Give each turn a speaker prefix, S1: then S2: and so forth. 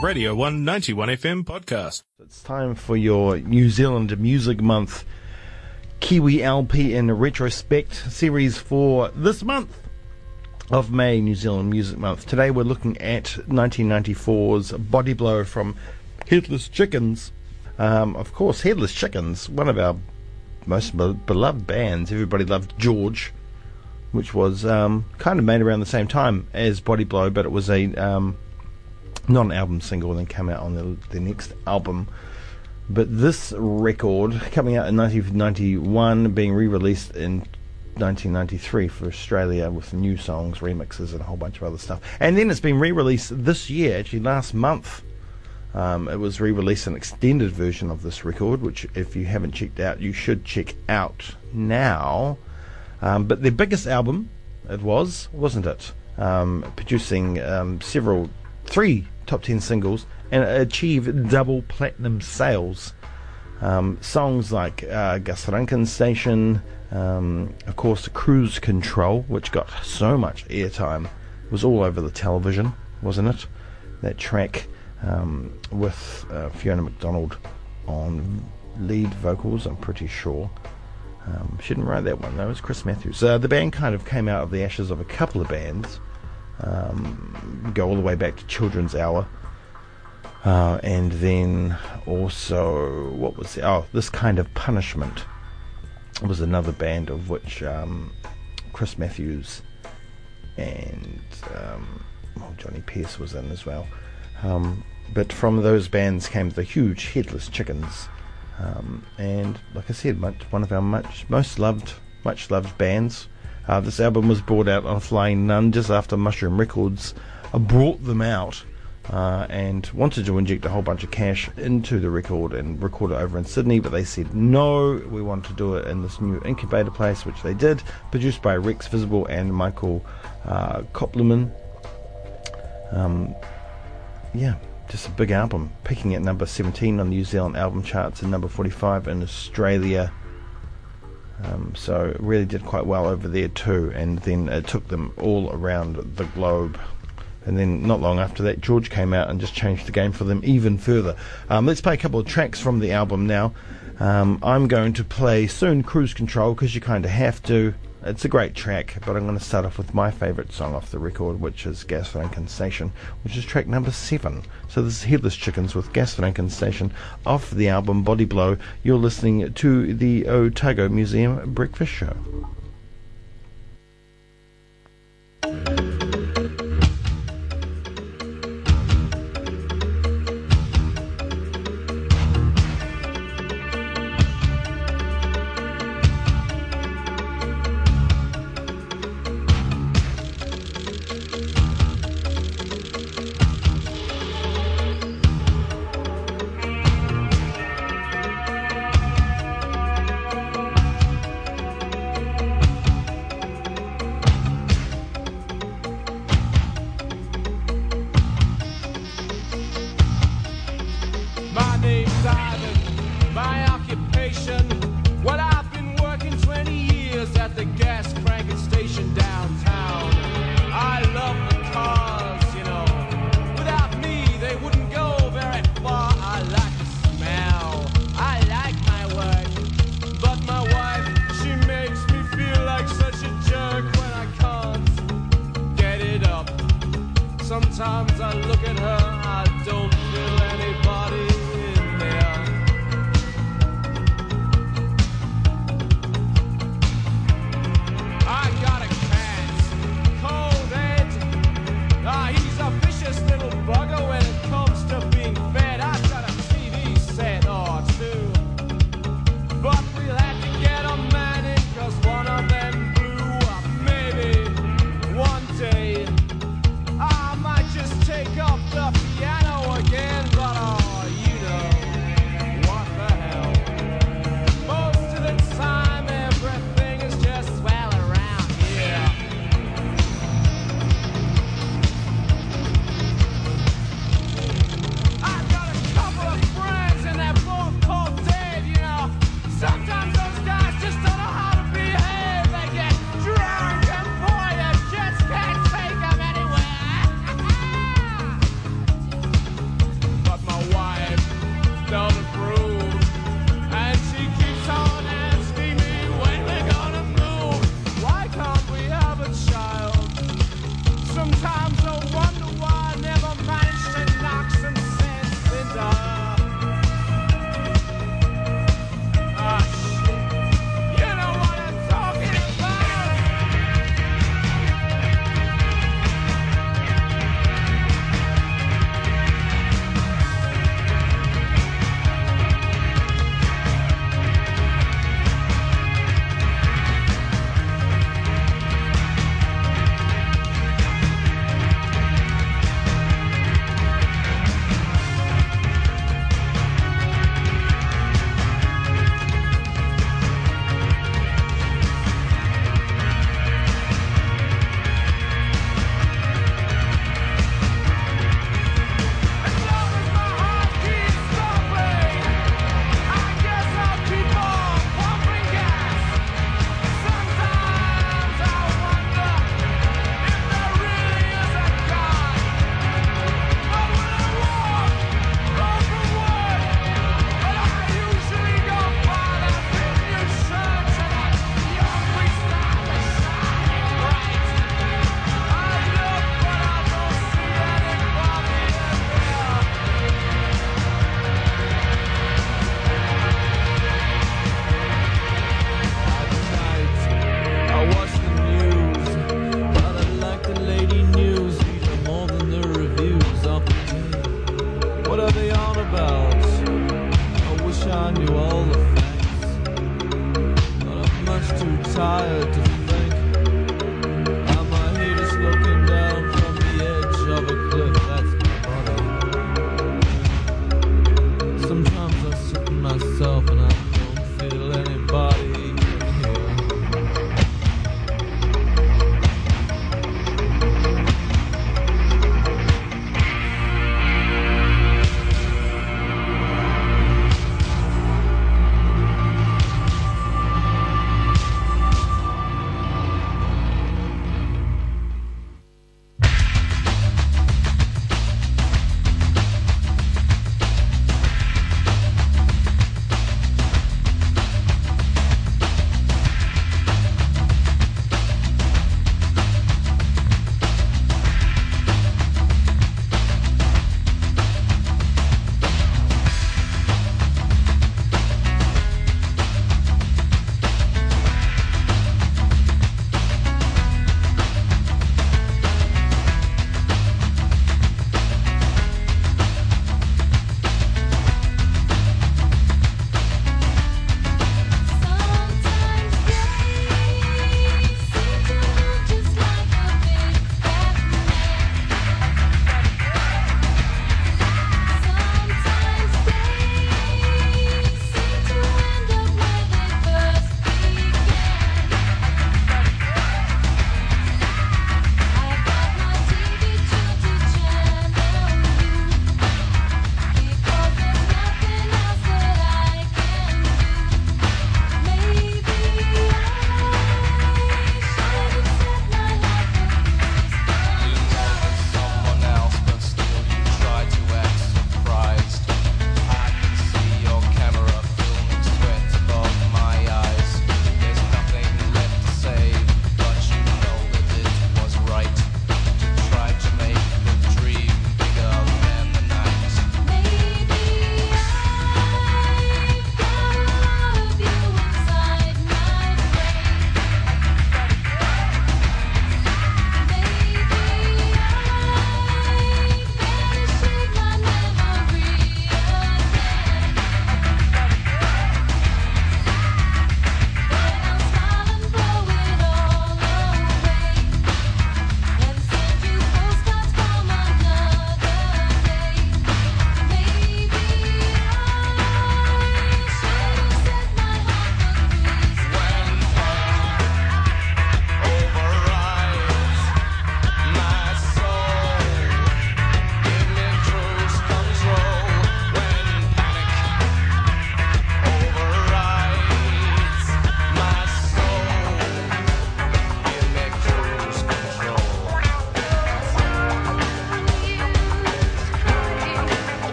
S1: Radio 191 FM podcast.
S2: It's time for your New Zealand Music Month Kiwi LP in retrospect series for this month of May, New Zealand Music Month. Today we're looking at 1994's Body Blow from Headless Chickens. Um, of course, Headless Chickens, one of our most be- beloved bands. Everybody loved George, which was um, kind of made around the same time as Body Blow, but it was a um, not an album single, then came out on the, the next album. But this record, coming out in 1991, being re released in 1993 for Australia with new songs, remixes, and a whole bunch of other stuff. And then it's been re released this year, actually last month. Um, it was re released an extended version of this record, which, if you haven't checked out, you should check out now. Um, but their biggest album, it was, wasn't it? Um, producing um, several, three top 10 singles and achieved double platinum sales. Um, songs like uh, Gaskrankinstation, um, of course, Cruise Control, which got so much airtime, was all over the television, wasn't it? That track um, with uh, Fiona McDonald on lead vocals, I'm pretty sure. Um, she didn't write that one, though, it was Chris Matthews. Uh, the band kind of came out of the ashes of a couple of bands, um, go all the way back to Children's Hour. Uh, and then also, what was oh, this kind of punishment was another band of which um, Chris Matthews and um, well, Johnny Pierce was in as well. Um, but from those bands came the huge Headless Chickens, um, and like I said, much, one of our much most loved, much loved bands. Uh, this album was brought out on Flying Nun just after Mushroom Records uh, brought them out uh, and wanted to inject a whole bunch of cash into the record and record it over in Sydney, but they said no, we want to do it in this new incubator place, which they did, produced by Rex Visible and Michael uh, Kopleman. Um, yeah, just a big album, peaking at number 17 on the New Zealand album charts and number 45 in Australia. Um, so it really did quite well over there too, and then it took them all around the globe. And then not long after that, George came out and just changed the game for them even further. Um, let's play a couple of tracks from the album now. Um, I'm going to play soon Cruise Control because you kind of have to. It's a great track, but I'm going to start off with my favourite song off the record, which is Gaskrankinstation, which is track number seven. So this is Headless Chickens with Gaskrankinstation off the album Body Blow. You're listening to the Otago Museum Breakfast Show.
S3: Sometimes I look at her, bezahlt